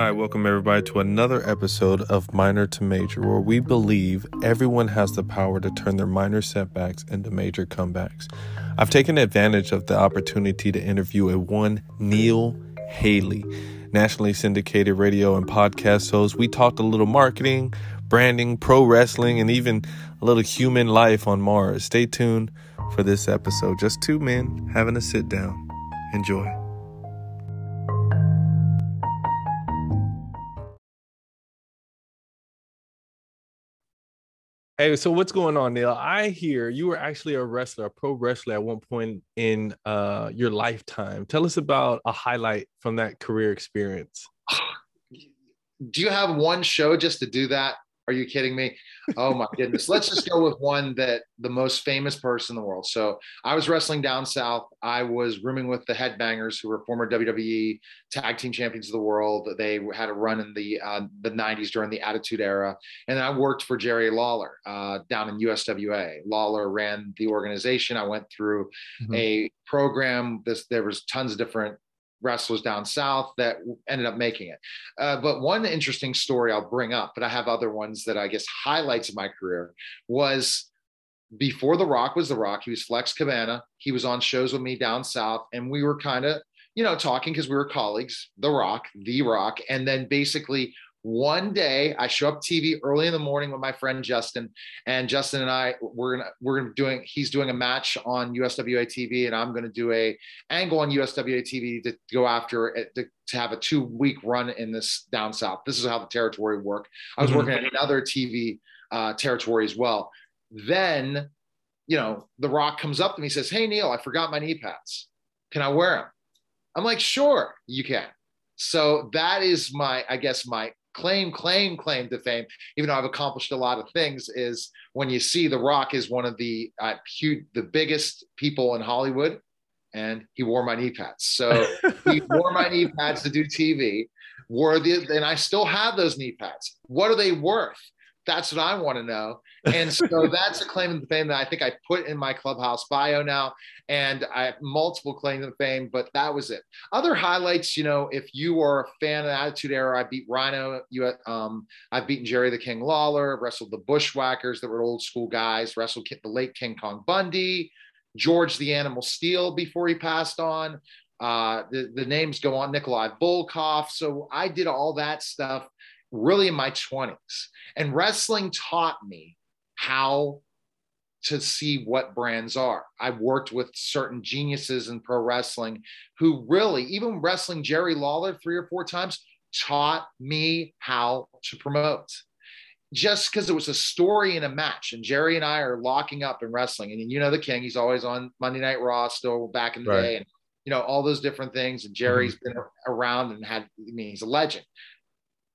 Hi, welcome everybody to another episode of Minor to Major, where we believe everyone has the power to turn their minor setbacks into major comebacks. I've taken advantage of the opportunity to interview a one Neil Haley, nationally syndicated radio and podcast host. We talked a little marketing, branding, pro wrestling, and even a little human life on Mars. Stay tuned for this episode. Just two men having a sit down. Enjoy. Hey, so what's going on, Neil? I hear you were actually a wrestler, a pro wrestler at one point in uh, your lifetime. Tell us about a highlight from that career experience. Do you have one show just to do that? Are you kidding me? Oh my goodness. Let's just go with one that the most famous person in the world. So I was wrestling down south. I was rooming with the Headbangers, who were former WWE tag team champions of the world. They had a run in the uh, the 90s during the Attitude Era, and I worked for Jerry Lawler uh, down in USWA. Lawler ran the organization. I went through mm-hmm. a program. This there was tons of different wrestlers down south that ended up making it. Uh, but one interesting story I'll bring up, but I have other ones that I guess highlights of my career was before The Rock was The Rock, he was Flex Kavana. He was on shows with me down south, and we were kind of, you know, talking because we were colleagues, The Rock, The Rock. And then basically one day I show up TV early in the morning with my friend Justin, and Justin and I we're gonna we're gonna doing he's doing a match on USWA TV, and I'm gonna do a angle on USWA TV to go after it, to, to have a two week run in this down south. This is how the territory work. I was mm-hmm. working at another TV uh, territory as well. Then, you know, The Rock comes up to me, says, "Hey Neil, I forgot my knee pads. Can I wear them?" I'm like, "Sure, you can." So that is my, I guess, my claim, claim, claim to fame, even though I've accomplished a lot of things, is when you see The Rock is one of the uh, huge, the biggest people in Hollywood, and he wore my knee pads. So he wore my knee pads to do TV. Wore the, and I still have those knee pads. What are they worth? That's what I want to know. And so that's a claim to the fame that I think I put in my clubhouse bio now. And I have multiple claims to the fame, but that was it. Other highlights, you know, if you are a fan of Attitude Era, I beat Rhyno. You, um, I've beaten Jerry the King Lawler, wrestled the Bushwhackers that were old school guys, wrestled the late King Kong Bundy, George the Animal Steele before he passed on. Uh, the, the names go on, Nikolai Volkov. So I did all that stuff really in my 20s. And wrestling taught me how to see what brands are. I worked with certain geniuses in pro wrestling who really, even wrestling Jerry Lawler three or four times, taught me how to promote. Just because it was a story in a match, and Jerry and I are locking up and wrestling, and you know the King, he's always on Monday Night Raw, still back in the right. day, and you know all those different things. And Jerry's mm-hmm. been around and had, I mean, he's a legend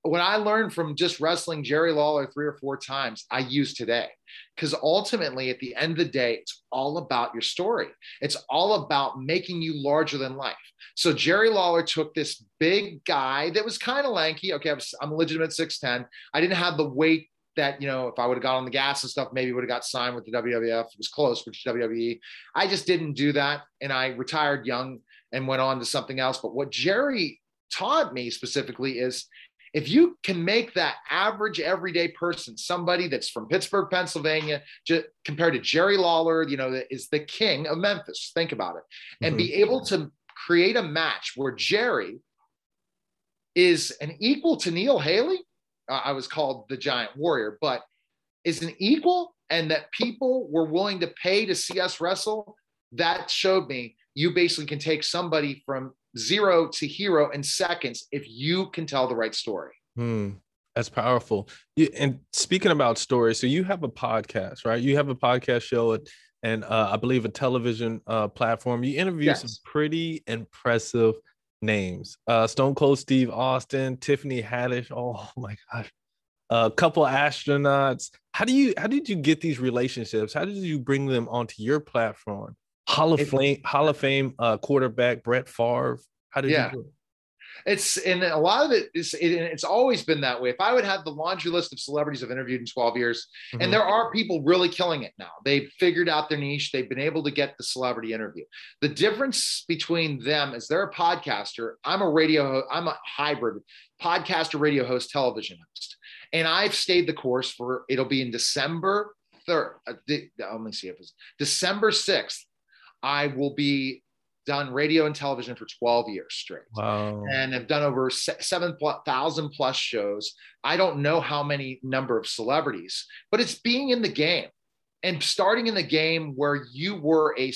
what I learned from just wrestling Jerry Lawler three or four times, I use today. Because ultimately, at the end of the day, it's all about your story. It's all about making you larger than life. So Jerry Lawler took this big guy that was kind of lanky. Okay, I I'm a legitimate 6'10. I didn't have the weight that, you know, if I would have got on the gas and stuff, maybe would have got signed with the WWF. It was close, which WWE. I just didn't do that. And I retired young and went on to something else. But what Jerry taught me specifically is if you can make that average everyday person, somebody that's from Pittsburgh, Pennsylvania, compared to Jerry Lawler, you know, that is the king of Memphis, think about it, and mm-hmm. be able to create a match where Jerry is an equal to Neil Haley. Uh, I was called the Giant Warrior, but is an equal, and that people were willing to pay to see us wrestle. That showed me you basically can take somebody from zero to hero in seconds if you can tell the right story. Hmm. That's powerful. and speaking about stories, so you have a podcast, right? You have a podcast show and uh, I believe a television uh, platform. You interview yes. some pretty impressive names: uh, Stone Cold Steve Austin, Tiffany Haddish. Oh my gosh, a couple astronauts. How do you how did you get these relationships? How did you bring them onto your platform? Hall of Fame, Hall of Fame uh, quarterback Brett Favre. How did yeah. you do it? It's and a lot of it is it, it's always been that way. If I would have the laundry list of celebrities I've interviewed in 12 years, mm-hmm. and there are people really killing it now. They've figured out their niche. They've been able to get the celebrity interview. The difference between them is they're a podcaster. I'm a radio. I'm a hybrid podcaster, radio host, television host, and I've stayed the course for. It'll be in December third. Uh, let me see if it's December 6th. I will be done radio and television for 12 years straight. Wow. And have done over 7,000 plus shows. I don't know how many number of celebrities, but it's being in the game and starting in the game where you were a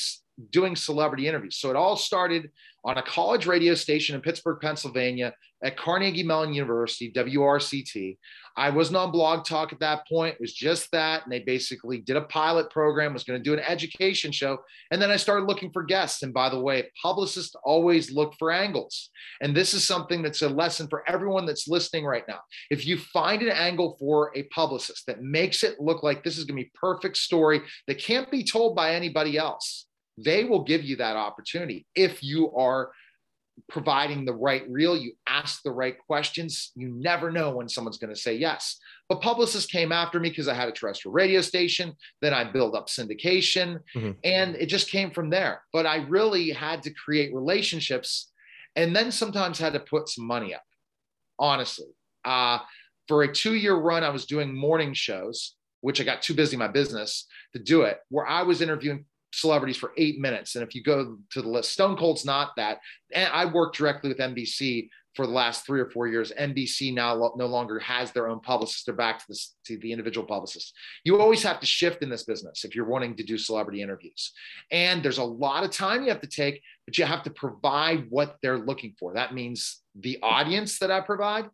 doing celebrity interviews. So it all started on a college radio station in Pittsburgh, Pennsylvania at Carnegie Mellon University, WRCT. I wasn't on Blog Talk at that point. It was just that. And they basically did a pilot program, was going to do an education show. And then I started looking for guests. And by the way, publicists always look for angles. And this is something that's a lesson for everyone that's listening right now. If you find an angle for a publicist that makes it look like this is going to be perfect story that can't be told by anybody else, they will give you that opportunity if you are providing the right reel, you ask the right questions, you never know when someone's going to say yes. But publicists came after me because I had a terrestrial radio station. Then I built up syndication, mm-hmm. and it just came from there. But I really had to create relationships, and then sometimes had to put some money up. Honestly, uh, for a two-year run, I was doing morning shows, which I got too busy in my business to do it, where I was interviewing celebrities for eight minutes. And if you go to the list, Stone Cold's not that. And I worked directly with NBC for the last three or four years. NBC now lo- no longer has their own publicist. They're back to, this, to the individual publicist. You always have to shift in this business if you're wanting to do celebrity interviews. And there's a lot of time you have to take, but you have to provide what they're looking for. That means the audience that I provide,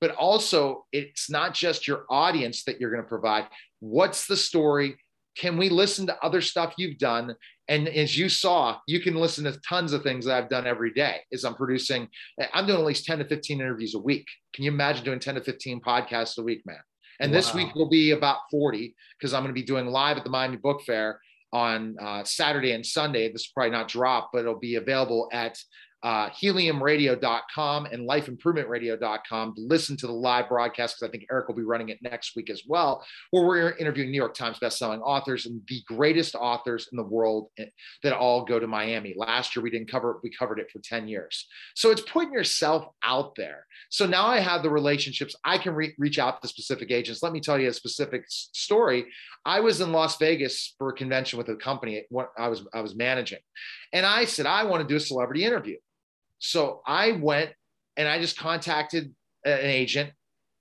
but also it's not just your audience that you're going to provide. What's the story? Can we listen to other stuff you've done? And as you saw you can listen to tons of things that i've done every day as i'm producing i'm doing at least 10 to 15 interviews a week. Can you imagine doing 10 to 15 podcasts a week man? And wow. this week will be about 40 because i'm going to be doing live at the miami book fair on uh, saturday and sunday. This will probably not drop but it'll be available at uh, heliumradio.com and lifeimprovementradio.com to listen to the live broadcast because I think Eric will be running it next week as well, where we're interviewing New York Times bestselling authors and the greatest authors in the world eh, that all go to Miami. Last year we didn't cover it, we covered it for 10 years. So it's putting yourself out there. So now I have the relationships. I can re- reach out to specific agents. Let me tell you a specific story. I was in Las Vegas for a convention with a company I was I was managing. And I said, I want to do a celebrity interview. So I went and I just contacted an agent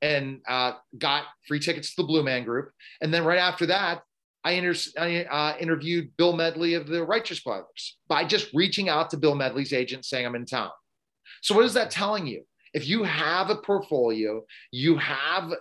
and uh, got free tickets to the Blue Man Group. And then right after that, I, inter- I uh, interviewed Bill Medley of the Righteous Brothers by just reaching out to Bill Medley's agent saying, I'm in town. So, what is that telling you? If you have a portfolio, you have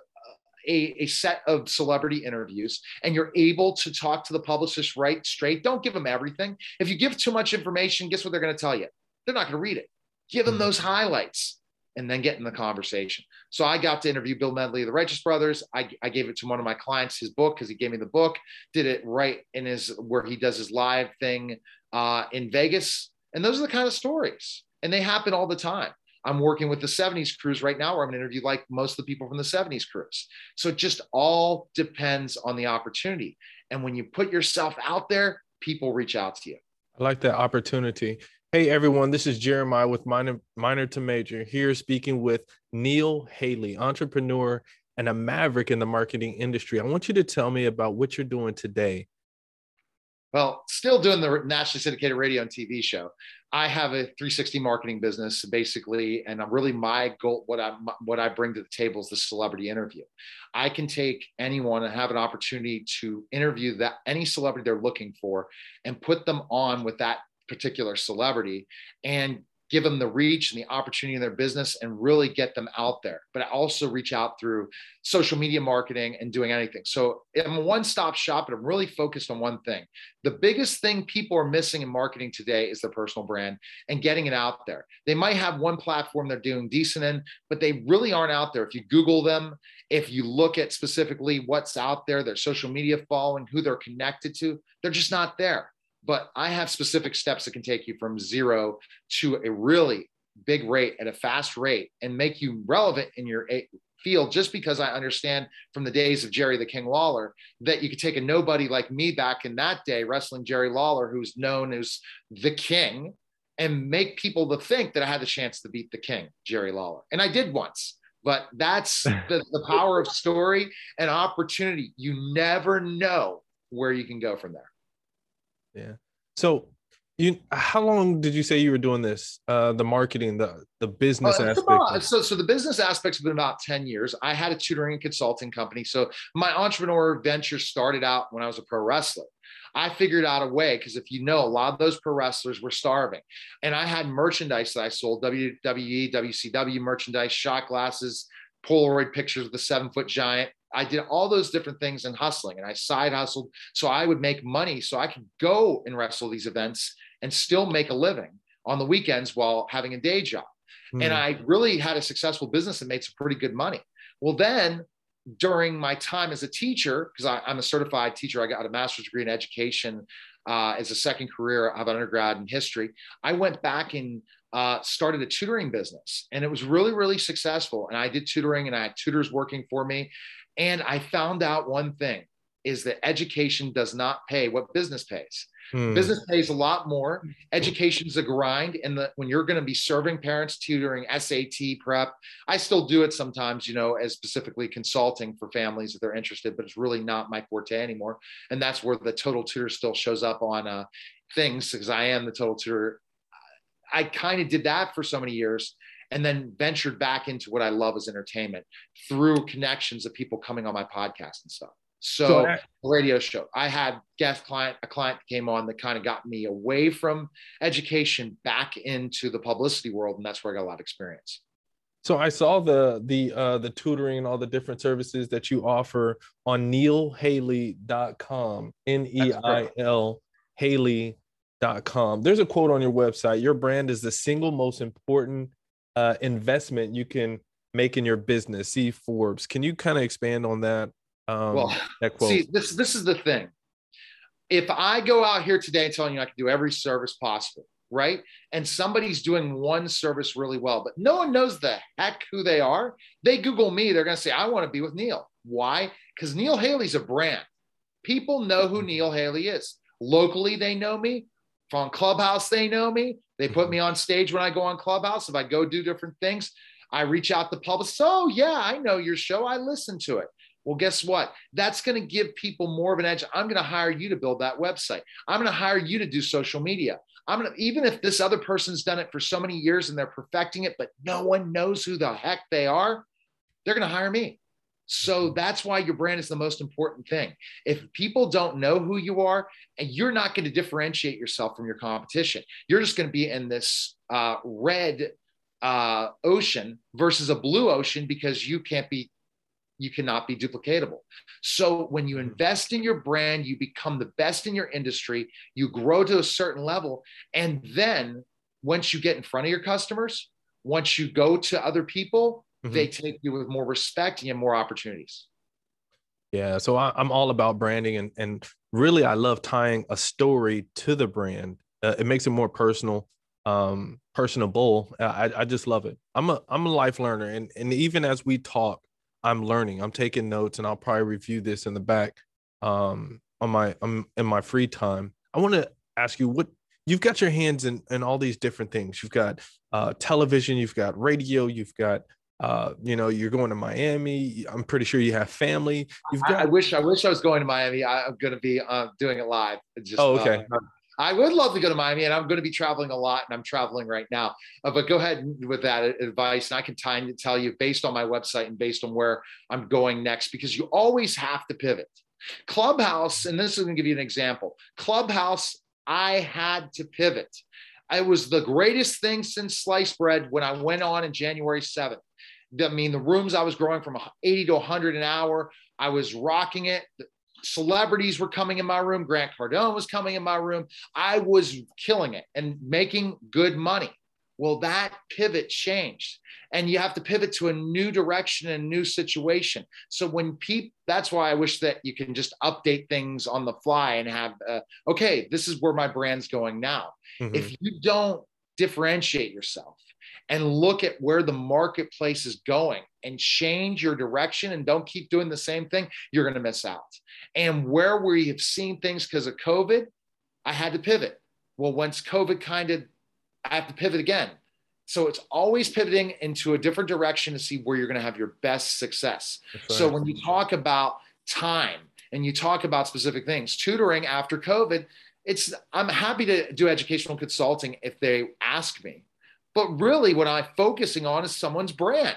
a, a, set of celebrity interviews and you're able to talk to the publicist right straight, don't give them everything. If you give too much information, guess what they're going to tell you? They're not going to read it. Give them mm-hmm. those highlights and then get in the conversation. So I got to interview Bill Medley of the Righteous Brothers. I, I gave it to one of my clients, his book, because he gave me the book, did it right in his where he does his live thing uh, in Vegas. And those are the kind of stories. And they happen all the time. I'm working with the 70s crews right now where I'm going to interview like most of the people from the 70s crews. So it just all depends on the opportunity. And when you put yourself out there, people reach out to you. I like that opportunity. Hey everyone, this is Jeremiah with Minor, Minor to Major here speaking with Neil Haley, entrepreneur and a maverick in the marketing industry. I want you to tell me about what you're doing today. Well, still doing the nationally syndicated radio and TV show. I have a 360 marketing business basically, and I'm really my goal. What I what I bring to the table is the celebrity interview. I can take anyone and have an opportunity to interview that any celebrity they're looking for, and put them on with that particular celebrity and give them the reach and the opportunity in their business and really get them out there. But I also reach out through social media marketing and doing anything. So I'm a one stop shop, but I'm really focused on one thing. The biggest thing people are missing in marketing today is their personal brand and getting it out there. They might have one platform they're doing decent in, but they really aren't out there. If you Google them, if you look at specifically what's out there, their social media following, who they're connected to, they're just not there but I have specific steps that can take you from zero to a really big rate at a fast rate and make you relevant in your field just because I understand from the days of Jerry the King Lawler that you could take a nobody like me back in that day, wrestling Jerry Lawler, who's known as the King, and make people to think that I had the chance to beat the King, Jerry Lawler. And I did once. But that's the, the power of story and opportunity. You never know where you can go from there. Yeah. So you how long did you say you were doing this uh the marketing the the business uh, aspect so so the business aspects have been about 10 years. I had a tutoring and consulting company. So my entrepreneur venture started out when i was a pro wrestler. I figured out a way because if you know a lot of those pro wrestlers were starving. And i had merchandise that i sold wwe wcw merchandise shot glasses polaroid pictures of the seven foot giant I did all those different things in hustling and I side hustled. So I would make money so I could go and wrestle these events and still make a living on the weekends while having a day job. Mm. And I really had a successful business and made some pretty good money. Well, then during my time as a teacher, because I'm a certified teacher, I got a master's degree in education uh, as a second career. I have an undergrad in history. I went back and uh, started a tutoring business, and it was really, really successful. And I did tutoring, and I had tutors working for me. And I found out one thing is that education does not pay what business pays. Hmm. Business pays a lot more. Education's a grind, and the, when you're going to be serving parents, tutoring, SAT prep, I still do it sometimes. You know, as specifically consulting for families if they're interested, but it's really not my forte anymore. And that's where the total tutor still shows up on uh, things because I am the total tutor. I kind of did that for so many years and then ventured back into what I love as entertainment through connections of people coming on my podcast and stuff. So, so I, radio show. I had guest client, a client came on that kind of got me away from education back into the publicity world, and that's where I got a lot of experience. So I saw the the uh the tutoring and all the different services that you offer on neilhaley.com. N-E-I-L Haley.com. There's a quote on your website. Your brand is the single most important uh investment you can make in your business. See Forbes. Can you kind of expand on that? Um, well, see, this this is the thing. If I go out here today and telling you I can do every service possible, right? And somebody's doing one service really well, but no one knows the heck who they are. They Google me, they're going to say, I want to be with Neil. Why? Because Neil Haley's a brand. People know who Neil Haley is. Locally, they know me. From Clubhouse, they know me. They put mm-hmm. me on stage when I go on Clubhouse. If I go do different things, I reach out to public. So, yeah, I know your show. I listen to it. Well, guess what? That's going to give people more of an edge. I'm going to hire you to build that website. I'm going to hire you to do social media. I'm going to, even if this other person's done it for so many years and they're perfecting it, but no one knows who the heck they are, they're going to hire me. So mm-hmm. that's why your brand is the most important thing. If people don't know who you are, and you're not going to differentiate yourself from your competition, you're just going to be in this uh, red uh, ocean versus a blue ocean because you can't be you cannot be duplicatable. So when you mm-hmm. invest in your brand, you become the best in your industry, you grow to a certain level. And then once you get in front of your customers, once you go to other people, mm-hmm. they take you with more respect and you have more opportunities. Yeah. So I, am all about branding and, and really I love tying a story to the brand. Uh, it makes it more personal um personable I, I just love it i'm a i'm a life learner and and even as we talk I'm learning. I'm taking notes, and I'll probably review this in the back um, on my um, in my free time. I want to ask you what you've got your hands in in all these different things. You've got uh, television, you've got radio, you've got uh, you know, you're going to Miami. I'm pretty sure you have family. You've got. I, I wish I wish I was going to Miami. I, am going to be uh, doing it live. Just, oh, okay. Uh, I would love to go to Miami, and I'm going to be traveling a lot, and I'm traveling right now. Uh, but go ahead with that advice, and I can time tell you based on my website and based on where I'm going next, because you always have to pivot. Clubhouse, and this is going to give you an example. Clubhouse, I had to pivot. It was the greatest thing since sliced bread when I went on in January 7th. I mean, the rooms I was growing from 80 to 100 an hour. I was rocking it celebrities were coming in my room. Grant Cardone was coming in my room. I was killing it and making good money. Well, that pivot changed, and you have to pivot to a new direction and a new situation. So when people, that's why I wish that you can just update things on the fly and have, uh, okay, this is where my brand's going now. Mm-hmm. If you don't differentiate yourself and look at where the marketplace is going and change your direction and don't keep doing the same thing, you're going to miss out. And where we have seen things because of COVID, I had to pivot. Well, once COVID kind of, I have to pivot again. So it's always pivoting into a different direction to see where you're going to have your best success. Right. So when you talk about time and you talk about specific things, tutoring after COVID, it's I'm happy to do educational consulting if they ask me. But really what I'm focusing on is someone's brand.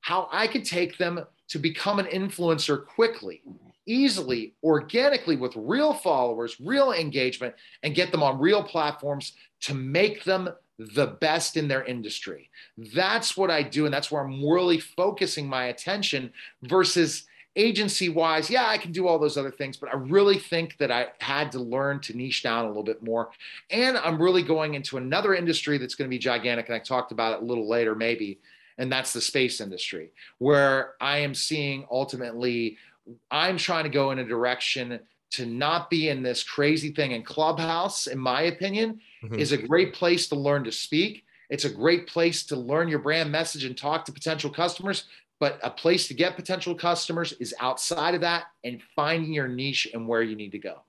How I could take them to become an influencer quickly easily, organically with real followers, real engagement, and get them on real platforms to make them the best in their industry. That's what I do. And that's where I'm really focusing my attention versus agency wise. Yeah, I can do all those other things, but I really think that I had to learn to niche down a little bit more. And I'm really going into another industry that's going to be gigantic. And I talked about it a little later, maybe. And that's the space industry, where I am seeing ultimately I'm trying to go in a direction to not be in this crazy thing. And Clubhouse, in my opinion, mm-hmm. is a great place to learn to speak. It's a great place to learn your brand message and talk to potential customers. But a place to get potential customers is outside of that and finding your niche and where you need to go.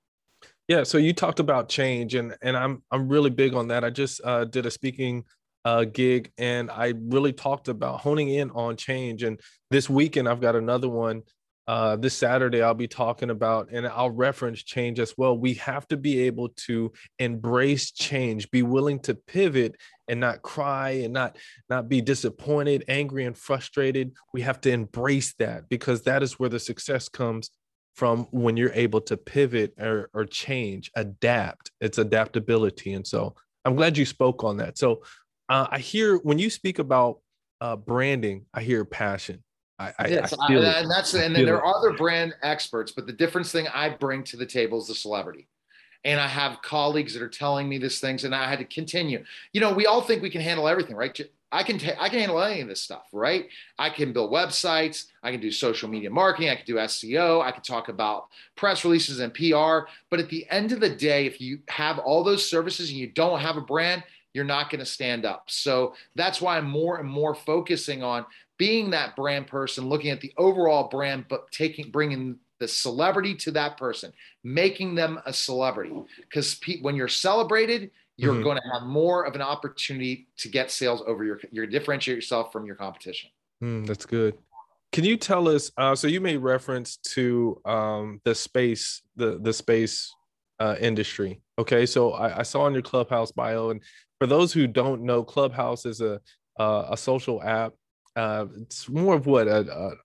Yeah, so you talked about change, and and I'm I'm really big on that. I just uh, did a speaking uh, gig, and I really talked about honing in on change. And this weekend, I've got another one uh, this Saturday, I'll be talking about, and I'll reference change as well. We have to be able to embrace change, be willing to pivot and not cry and not not be disappointed, angry, and frustrated. We have to embrace that because that is where the success comes from when you're able to pivot or, or change, adapt. It's adaptability. And so I'm glad you spoke on that. So uh, I hear when you speak about uh, branding, I hear passion I, yes, I I, and that's and then there are other brand experts, but the difference thing I bring to the table is the celebrity. And I have colleagues that are telling me these things, and I had to continue. You know, we all think we can handle everything, right? I can I can handle any of this stuff, right? I can build websites, I can do social media marketing, I can do SEO, I can talk about press releases and PR. But at the end of the day, if you have all those services and you don't have a brand, you're not going to stand up. So that's why I'm more and more focusing on being that brand person, looking at the overall brand, but taking bringing the celebrity to that person, making them a celebrity. Because pe- when you're celebrated, you're mm-hmm. going to have more of an opportunity to get sales over your. You're differentiate yourself from your competition. Mm, that's good. Can you tell us? Uh, so you made reference to um, the space, the the space uh, industry. Okay, so I, I, saw on your Clubhouse bio, and for those who don't know, Clubhouse is a uh, a social app uh, it's more of what a,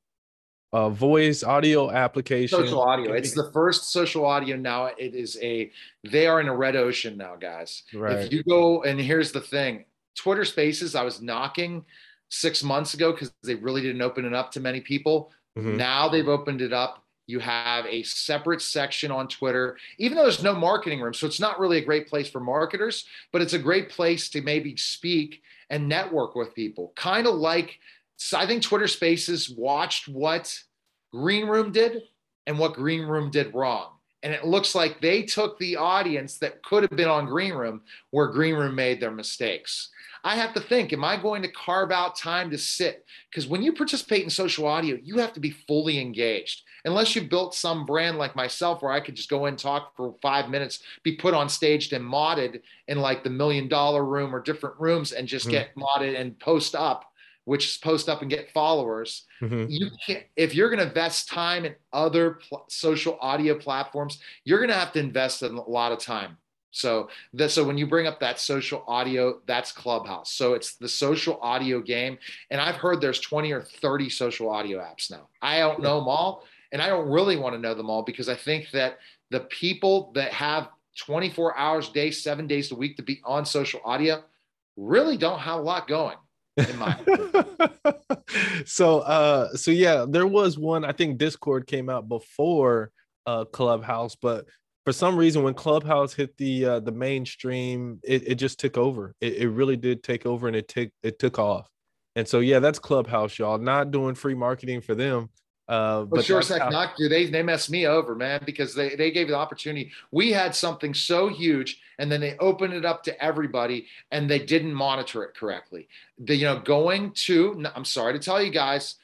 a, a, voice audio application. Social audio. It's the first social audio now. It is a. They are in a red ocean now, guys. Right. If you go and here's the thing, Twitter Spaces. I was knocking six months ago because they really didn't open it up to many people. Mm-hmm. Now they've opened it up. You have a separate section on Twitter, even though there's no marketing room. So it's not really a great place for marketers, but it's a great place to maybe speak and network with people. Kind of like, so I think Twitter Spaces watched what Green Room did and what Green Room did wrong. And it looks like they took the audience that could have been on Green Room where Green Room made their mistakes. I have to think, am I going to carve out time to sit? Because when you participate in social audio, you have to be fully engaged. Unless you've built some brand like myself where I could just go in, talk for five minutes, be put on stage and modded in like the million dollar room or different rooms and just mm-hmm. get modded and post up which is post up and get followers. Mm-hmm. You can't if you're going to invest time in other pl- social audio platforms, you're going to have to invest in a lot of time. So that so when you bring up that social audio, that's Clubhouse. So it's the social audio game, and I've heard there's 20 or 30 social audio apps now. I don't know them all, and I don't really want to know them all because I think that the people that have 24 hours a day, seven days a week to be on social audio really don't have a lot going. so uh so yeah there was one i think discord came out before uh clubhouse but for some reason when clubhouse hit the uh, the mainstream it, it just took over. It, it really did take over and it took it took off. And so yeah that's clubhouse y'all. Not doing free marketing for them Uh, but sure, Sec how- dude, they they messed me over, man, because they they gave the opportunity. We had something so huge, and then they opened it up to everybody, and they didn't monitor it correctly. The you know going to I'm sorry to tell you guys,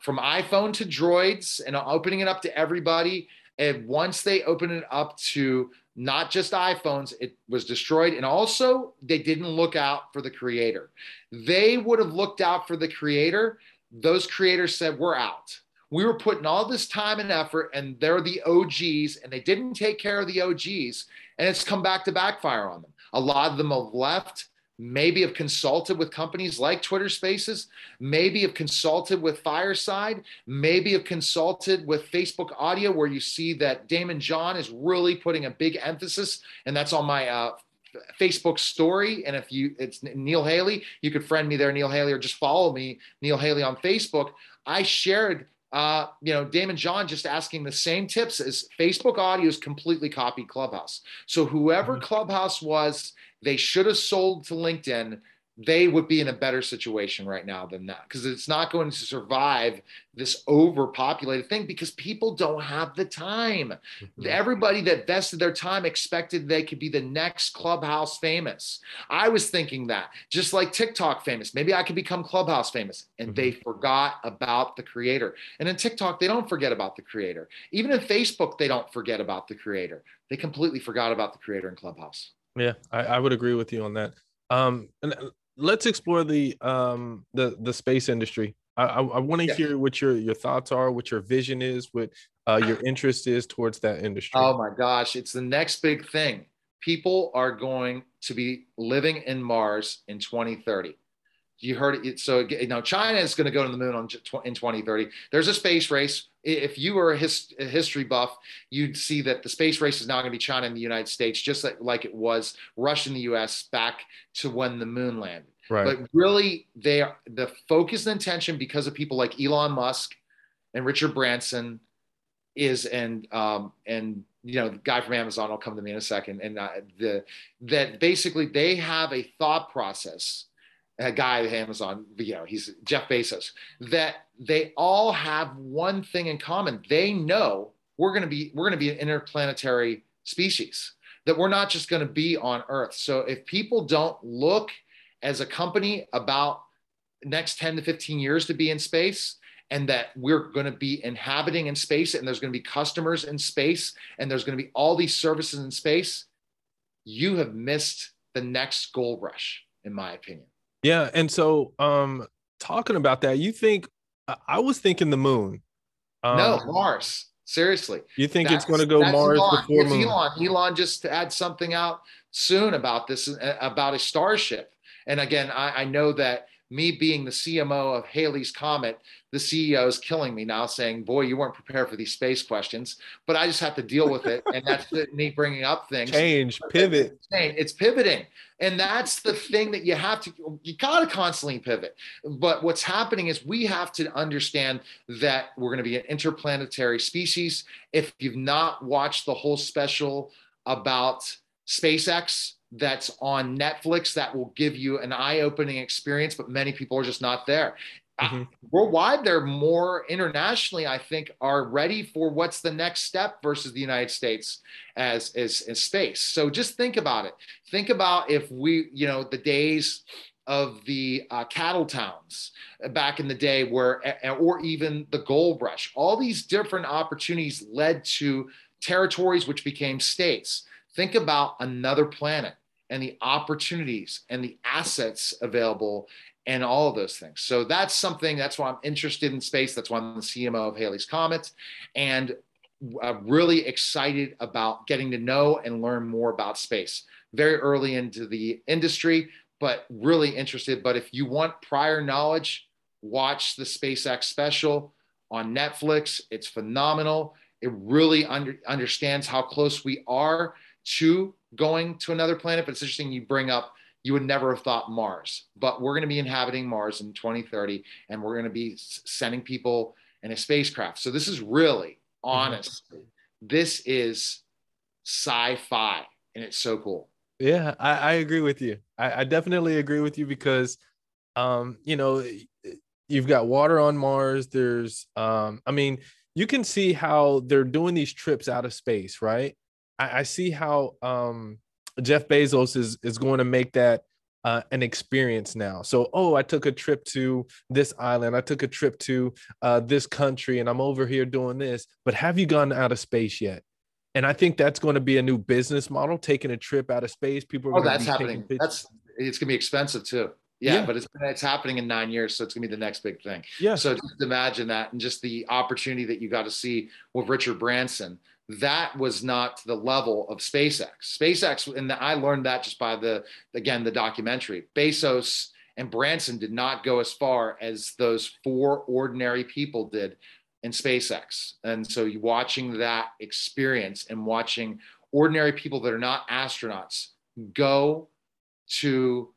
from iPhone to Droids, and opening it up to everybody. And once they opened it up to not just iPhones, it was destroyed. And also, they didn't look out for the creator. They would have looked out for the creator. Those creators said, We're out we were putting all this time and effort and they're the OGs and they didn't take care of the OGs and it's come back to backfire on them. A lot of them have left, maybe have consulted with companies like Twitter Spaces, maybe have consulted with Fireside, maybe have consulted with Facebook Audio, where you see that Daymond John is really putting a big emphasis, and that's on my uh, Facebook story. And if you, it's Neil Haley, you could friend me there, Neil Haley, or just follow me, Neil Haley on Facebook. I shared uh, you know, Daymond John just asking the same tips as Facebook audio is completely copied Clubhouse. So whoever mm-hmm. Clubhouse was, they should have sold to LinkedIn they would be in a better situation right now than that because it's not going to survive this overpopulated thing because people don't have the time. Mm-hmm. Everybody that vested their time expected they could be the next Clubhouse famous. I was thinking that just like TikTok famous, maybe I could become Clubhouse famous. And mm-hmm. they forgot about the creator. And in TikTok, they don't forget about the creator. Even in Facebook, they don't forget about the creator. They completely forgot about the creator in Clubhouse. Yeah, I, I would agree with you on that. Um, and let's explore the um the the space industry. I I, I want to yeah. hear what your your thoughts are, what your vision is, what uh, your interest is towards that industry. Oh my gosh, it's the next big thing. People are going to be living in Mars in 2030 you heard it. So now China is going to go to the moon on in 2030. There's a space race. If you were a, his, a, history buff, you'd see that the space race is now going to be China and the United States, just like, like it was Russia and the U.S. back to when the moon landed. Right. But really, they are the focus and intention because of people like Elon Musk and Richard Branson is and um, and you know the guy from Amazon will come to me in a second and uh, the that basically they have a thought process a guy at Amazon, you know, he's Jeff Bezos, that they all have one thing in common. They know we're going to be we're going to be an interplanetary species. That we're not just going to be on Earth. So if people don't look as a company about next 10 to 15 years to be in space and that we're going to be inhabiting in space and there's going to be customers in space and there's going to be all these services in space, you have missed the next gold rush, in my opinion. Yeah, and so um talking about that, you think I was thinking the moon. Um, no, Mars. Seriously. You think that's, it's going to go Mars Elon. before it's moon? Elon. Elon just had something out soon about this uh, about a starship. And again, I, I know that me being the CMO of Halley's Comet, the CEO is killing me now, saying, "Boy, you weren't prepared for these space questions." But I just have to deal with it, and that's me bringing up things. Change, pivot. It's pivoting, and that's the thing that you have to. You got to constantly pivot. But what's happening is we have to understand that we're going to be an interplanetary species. If you've not watched the whole special about SpaceX, that's on Netflix that will give you an eye opening experience, but many people are just not there. Uh, mm-hmm. Worldwide, they're more internationally, I think, are ready for what's the next step versus the United States as, as, as space. So just think about it. Think about if we, you know, the days of the uh, cattle towns back in the day where or even the gold rush all these different opportunities led to territories which became states think about another planet and the opportunities and the assets available and all of those things. So that's something, that's why I'm interested in space. That's why I'm the CMO of Haley's Comet. And I'm really excited about getting to know and learn more about space. Very early into the industry, but really interested. But if you want prior knowledge, watch the SpaceX special on Netflix. It's phenomenal. It really under, understands how close we are to going to another planet. But it's interesting you bring up you would never have thought Mars, but we're going to be inhabiting Mars in 2030, and we're going to be sending people in a spacecraft. So this is really, honestly, mm-hmm. this is sci-fi, and it's so cool. Yeah, I, I agree with you. I, I, definitely agree with you because, um, you know, you've got water on Mars. There's, um, I mean, you can see how they're doing these trips out of space, right? I, I see how um, Jeff Bezos is is going to make that uh, an experience now. So, oh, I took a trip to this island. I took a trip to uh, this country, and I'm over here doing this. But have you gone out of space yet? And I think that's going to be a new business model, taking a trip out of space. People. Are. Oh, that's happening. That's it's going to be expensive too. Yeah, yeah, but it's it's happening in nine years, so it's gonna be the next big thing. Yeah. So just imagine that, and just the opportunity that you got to see with Richard Branson. That was not the level of SpaceX. SpaceX, and I learned that just by the again the documentary. Bezos and Branson did not go as far as those four ordinary people did in SpaceX. And so you watching that experience and watching ordinary people that are not astronauts go to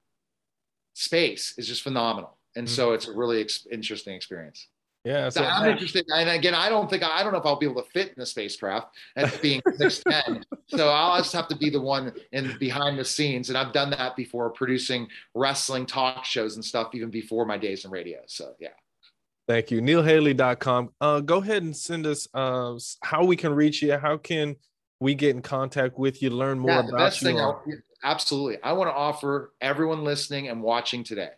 space is just phenomenal. And mm-hmm. so it's a really ex- interesting experience. Yeah, so I'm interested. And again, I don't think I don't know if I'll be able to fit in the spacecraft as being six ten. so I'll just have to be the one in behind the scenes. And I've done that before, producing wrestling talk shows and stuff, even before my days in radio. So yeah. Thank you. NeilHaley.com. Uh, go ahead and send us uh, how we can reach you. How can we get in contact with you, learn more yeah, about you? Thing, absolutely. I want to offer everyone listening and watching today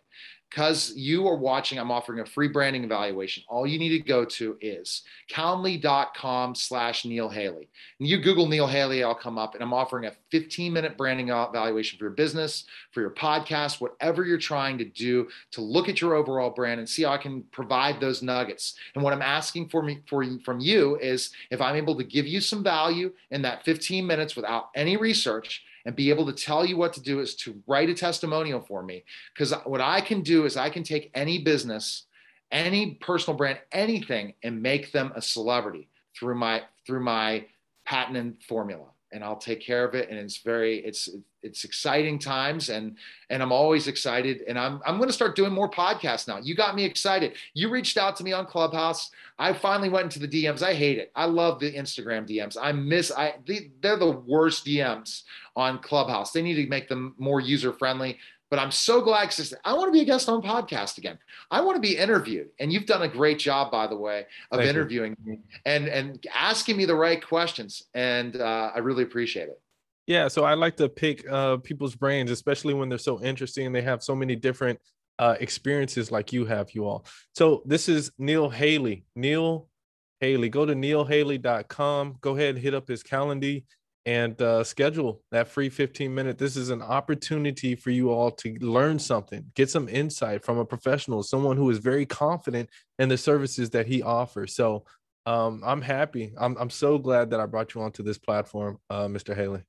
because you are watching, I'm offering a free branding evaluation. All you need to go to is calendly.com slash Neil Haley. And you Google Neil Haley, I'll come up and I'm offering a 15 minute branding evaluation for your business, for your podcast, whatever you're trying to do to look at your overall brand and see how I can provide those nuggets. And what I'm asking for me for you from you is if I'm able to give you some value in that 15 minutes without any research, and be able to tell you what to do is to write a testimonial for me. Because what I can do is I can take any business, any personal brand, anything, and make them a celebrity through my through my patented formula and I'll take care of it. And it's very, it's, it's exciting times and, and I'm always excited. And I'm, I'm going to start doing more podcasts now. You got me excited. You reached out to me on Clubhouse. I finally went into the DMs. I hate it. I love the Instagram DMs. I miss, I, they, they're the worst DMs on Clubhouse. They need to make them more user friendly. But I'm so glad because I want to be a guest on podcast again. I want to be interviewed, and you've done a great job, by the way, of Thank interviewing you. me and and asking me the right questions, and uh, I really appreciate it. Yeah, so I like to pick uh, people's brains, especially when they're so interesting and they have so many different uh, experiences like you have, you all. So this is Neil Haley. Neil Haley. Go to neilhaley.com. Go ahead hit up his calendar and uh, schedule that free 15 minute. This is an opportunity for you all to learn something, get some insight from a professional, someone who is very confident in the services that he offers. So um, I'm happy. I'm, I'm so glad that I brought you onto this platform, uh, Mr. Haley.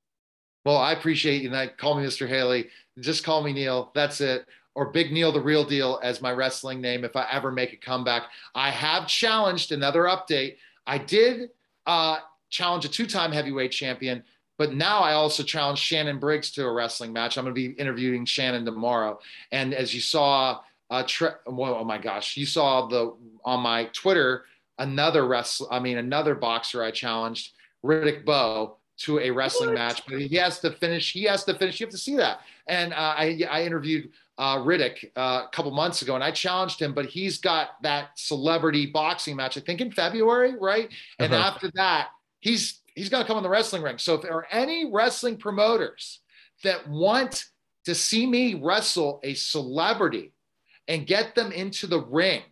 Well, I appreciate you. And call me Mr. Haley. Just call me Neil. That's it. Or Big Neil, the real deal, as my wrestling name. If I ever make a comeback, I have challenged another update. I did uh, challenge a two-time heavyweight champion. But now I also challenge Shannon Briggs to a wrestling match. I'm going to be interviewing Shannon tomorrow. And as you saw, uh, tre- oh my gosh, you saw the on my Twitter another wrestler. I mean, another boxer I challenged, Riddick Bowe, to a wrestling what? match. But he has to finish. He has to finish. You have to see that. And uh, I, I interviewed uh, Riddick uh, a couple months ago, and I challenged him, but he's got that celebrity boxing match, I think in February, right? And uh-huh. after that, he's he's got to come in the wrestling ring. So if there are any wrestling promoters that want to see me wrestle a celebrity and get them into the ring,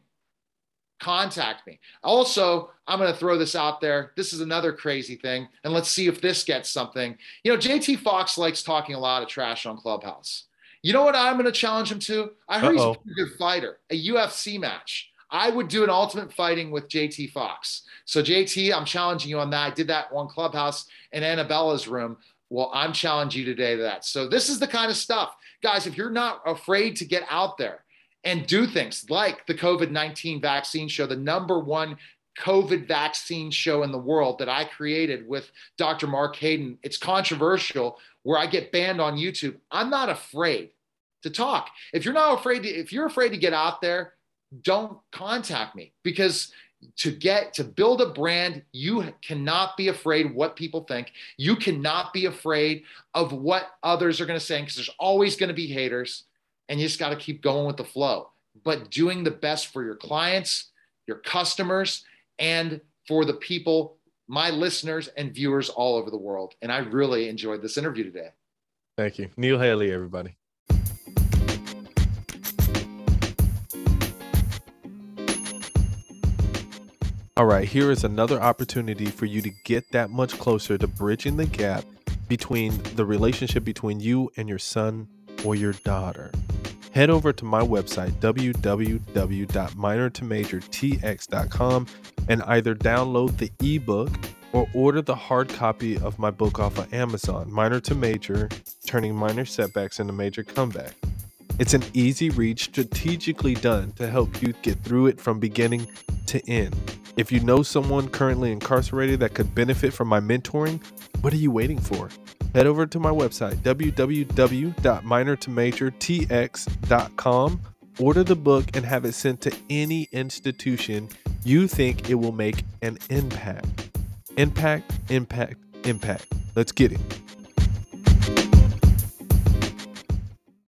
contact me. Also, I'm going to throw this out there. This is another crazy thing, and let's see if this gets something. You know, JT Fox likes talking a lot of trash on Clubhouse. You know what I'm going to challenge him to? I heard Uh-oh. he's a good fighter, a UFC match. I would do an ultimate fighting with JT Fox. So JT, I'm challenging you on that. I did that one clubhouse in Annabella's room. Well, I'm challenging you today to that. So this is the kind of stuff, guys. If you're not afraid to get out there and do things like the COVID-19 vaccine show, the number one COVID vaccine show in the world that I created with Dr. Mark Hayden. It's controversial where I get banned on YouTube. I'm not afraid to talk. If you're not afraid to, if you're afraid to get out there, don't contact me because to get to build a brand you cannot be afraid what people think you cannot be afraid of what others are going to say because there's always going to be haters and you just got to keep going with the flow but doing the best for your clients, your customers, and for the people, my listeners and viewers all over the world. And I really enjoyed this interview today. Thank you. Neil Haley, everybody. All right, here is another opportunity for you to get that much closer to bridging the gap between the relationship between you and your son or your daughter. Head over to my website, www.minortomajortx.com, and either download the ebook or order the hard copy of my book off of Amazon, Minor to Major Turning Minor Setbacks into Major Comeback. It's an easy read, strategically done to help you get through it from beginning to end. If you know someone currently incarcerated that could benefit from my mentoring, what are you waiting for? Head over to my website, www.minortomajortx.com, order the book, and have it sent to any institution you think it will make an impact. Impact, impact, impact. Let's get it.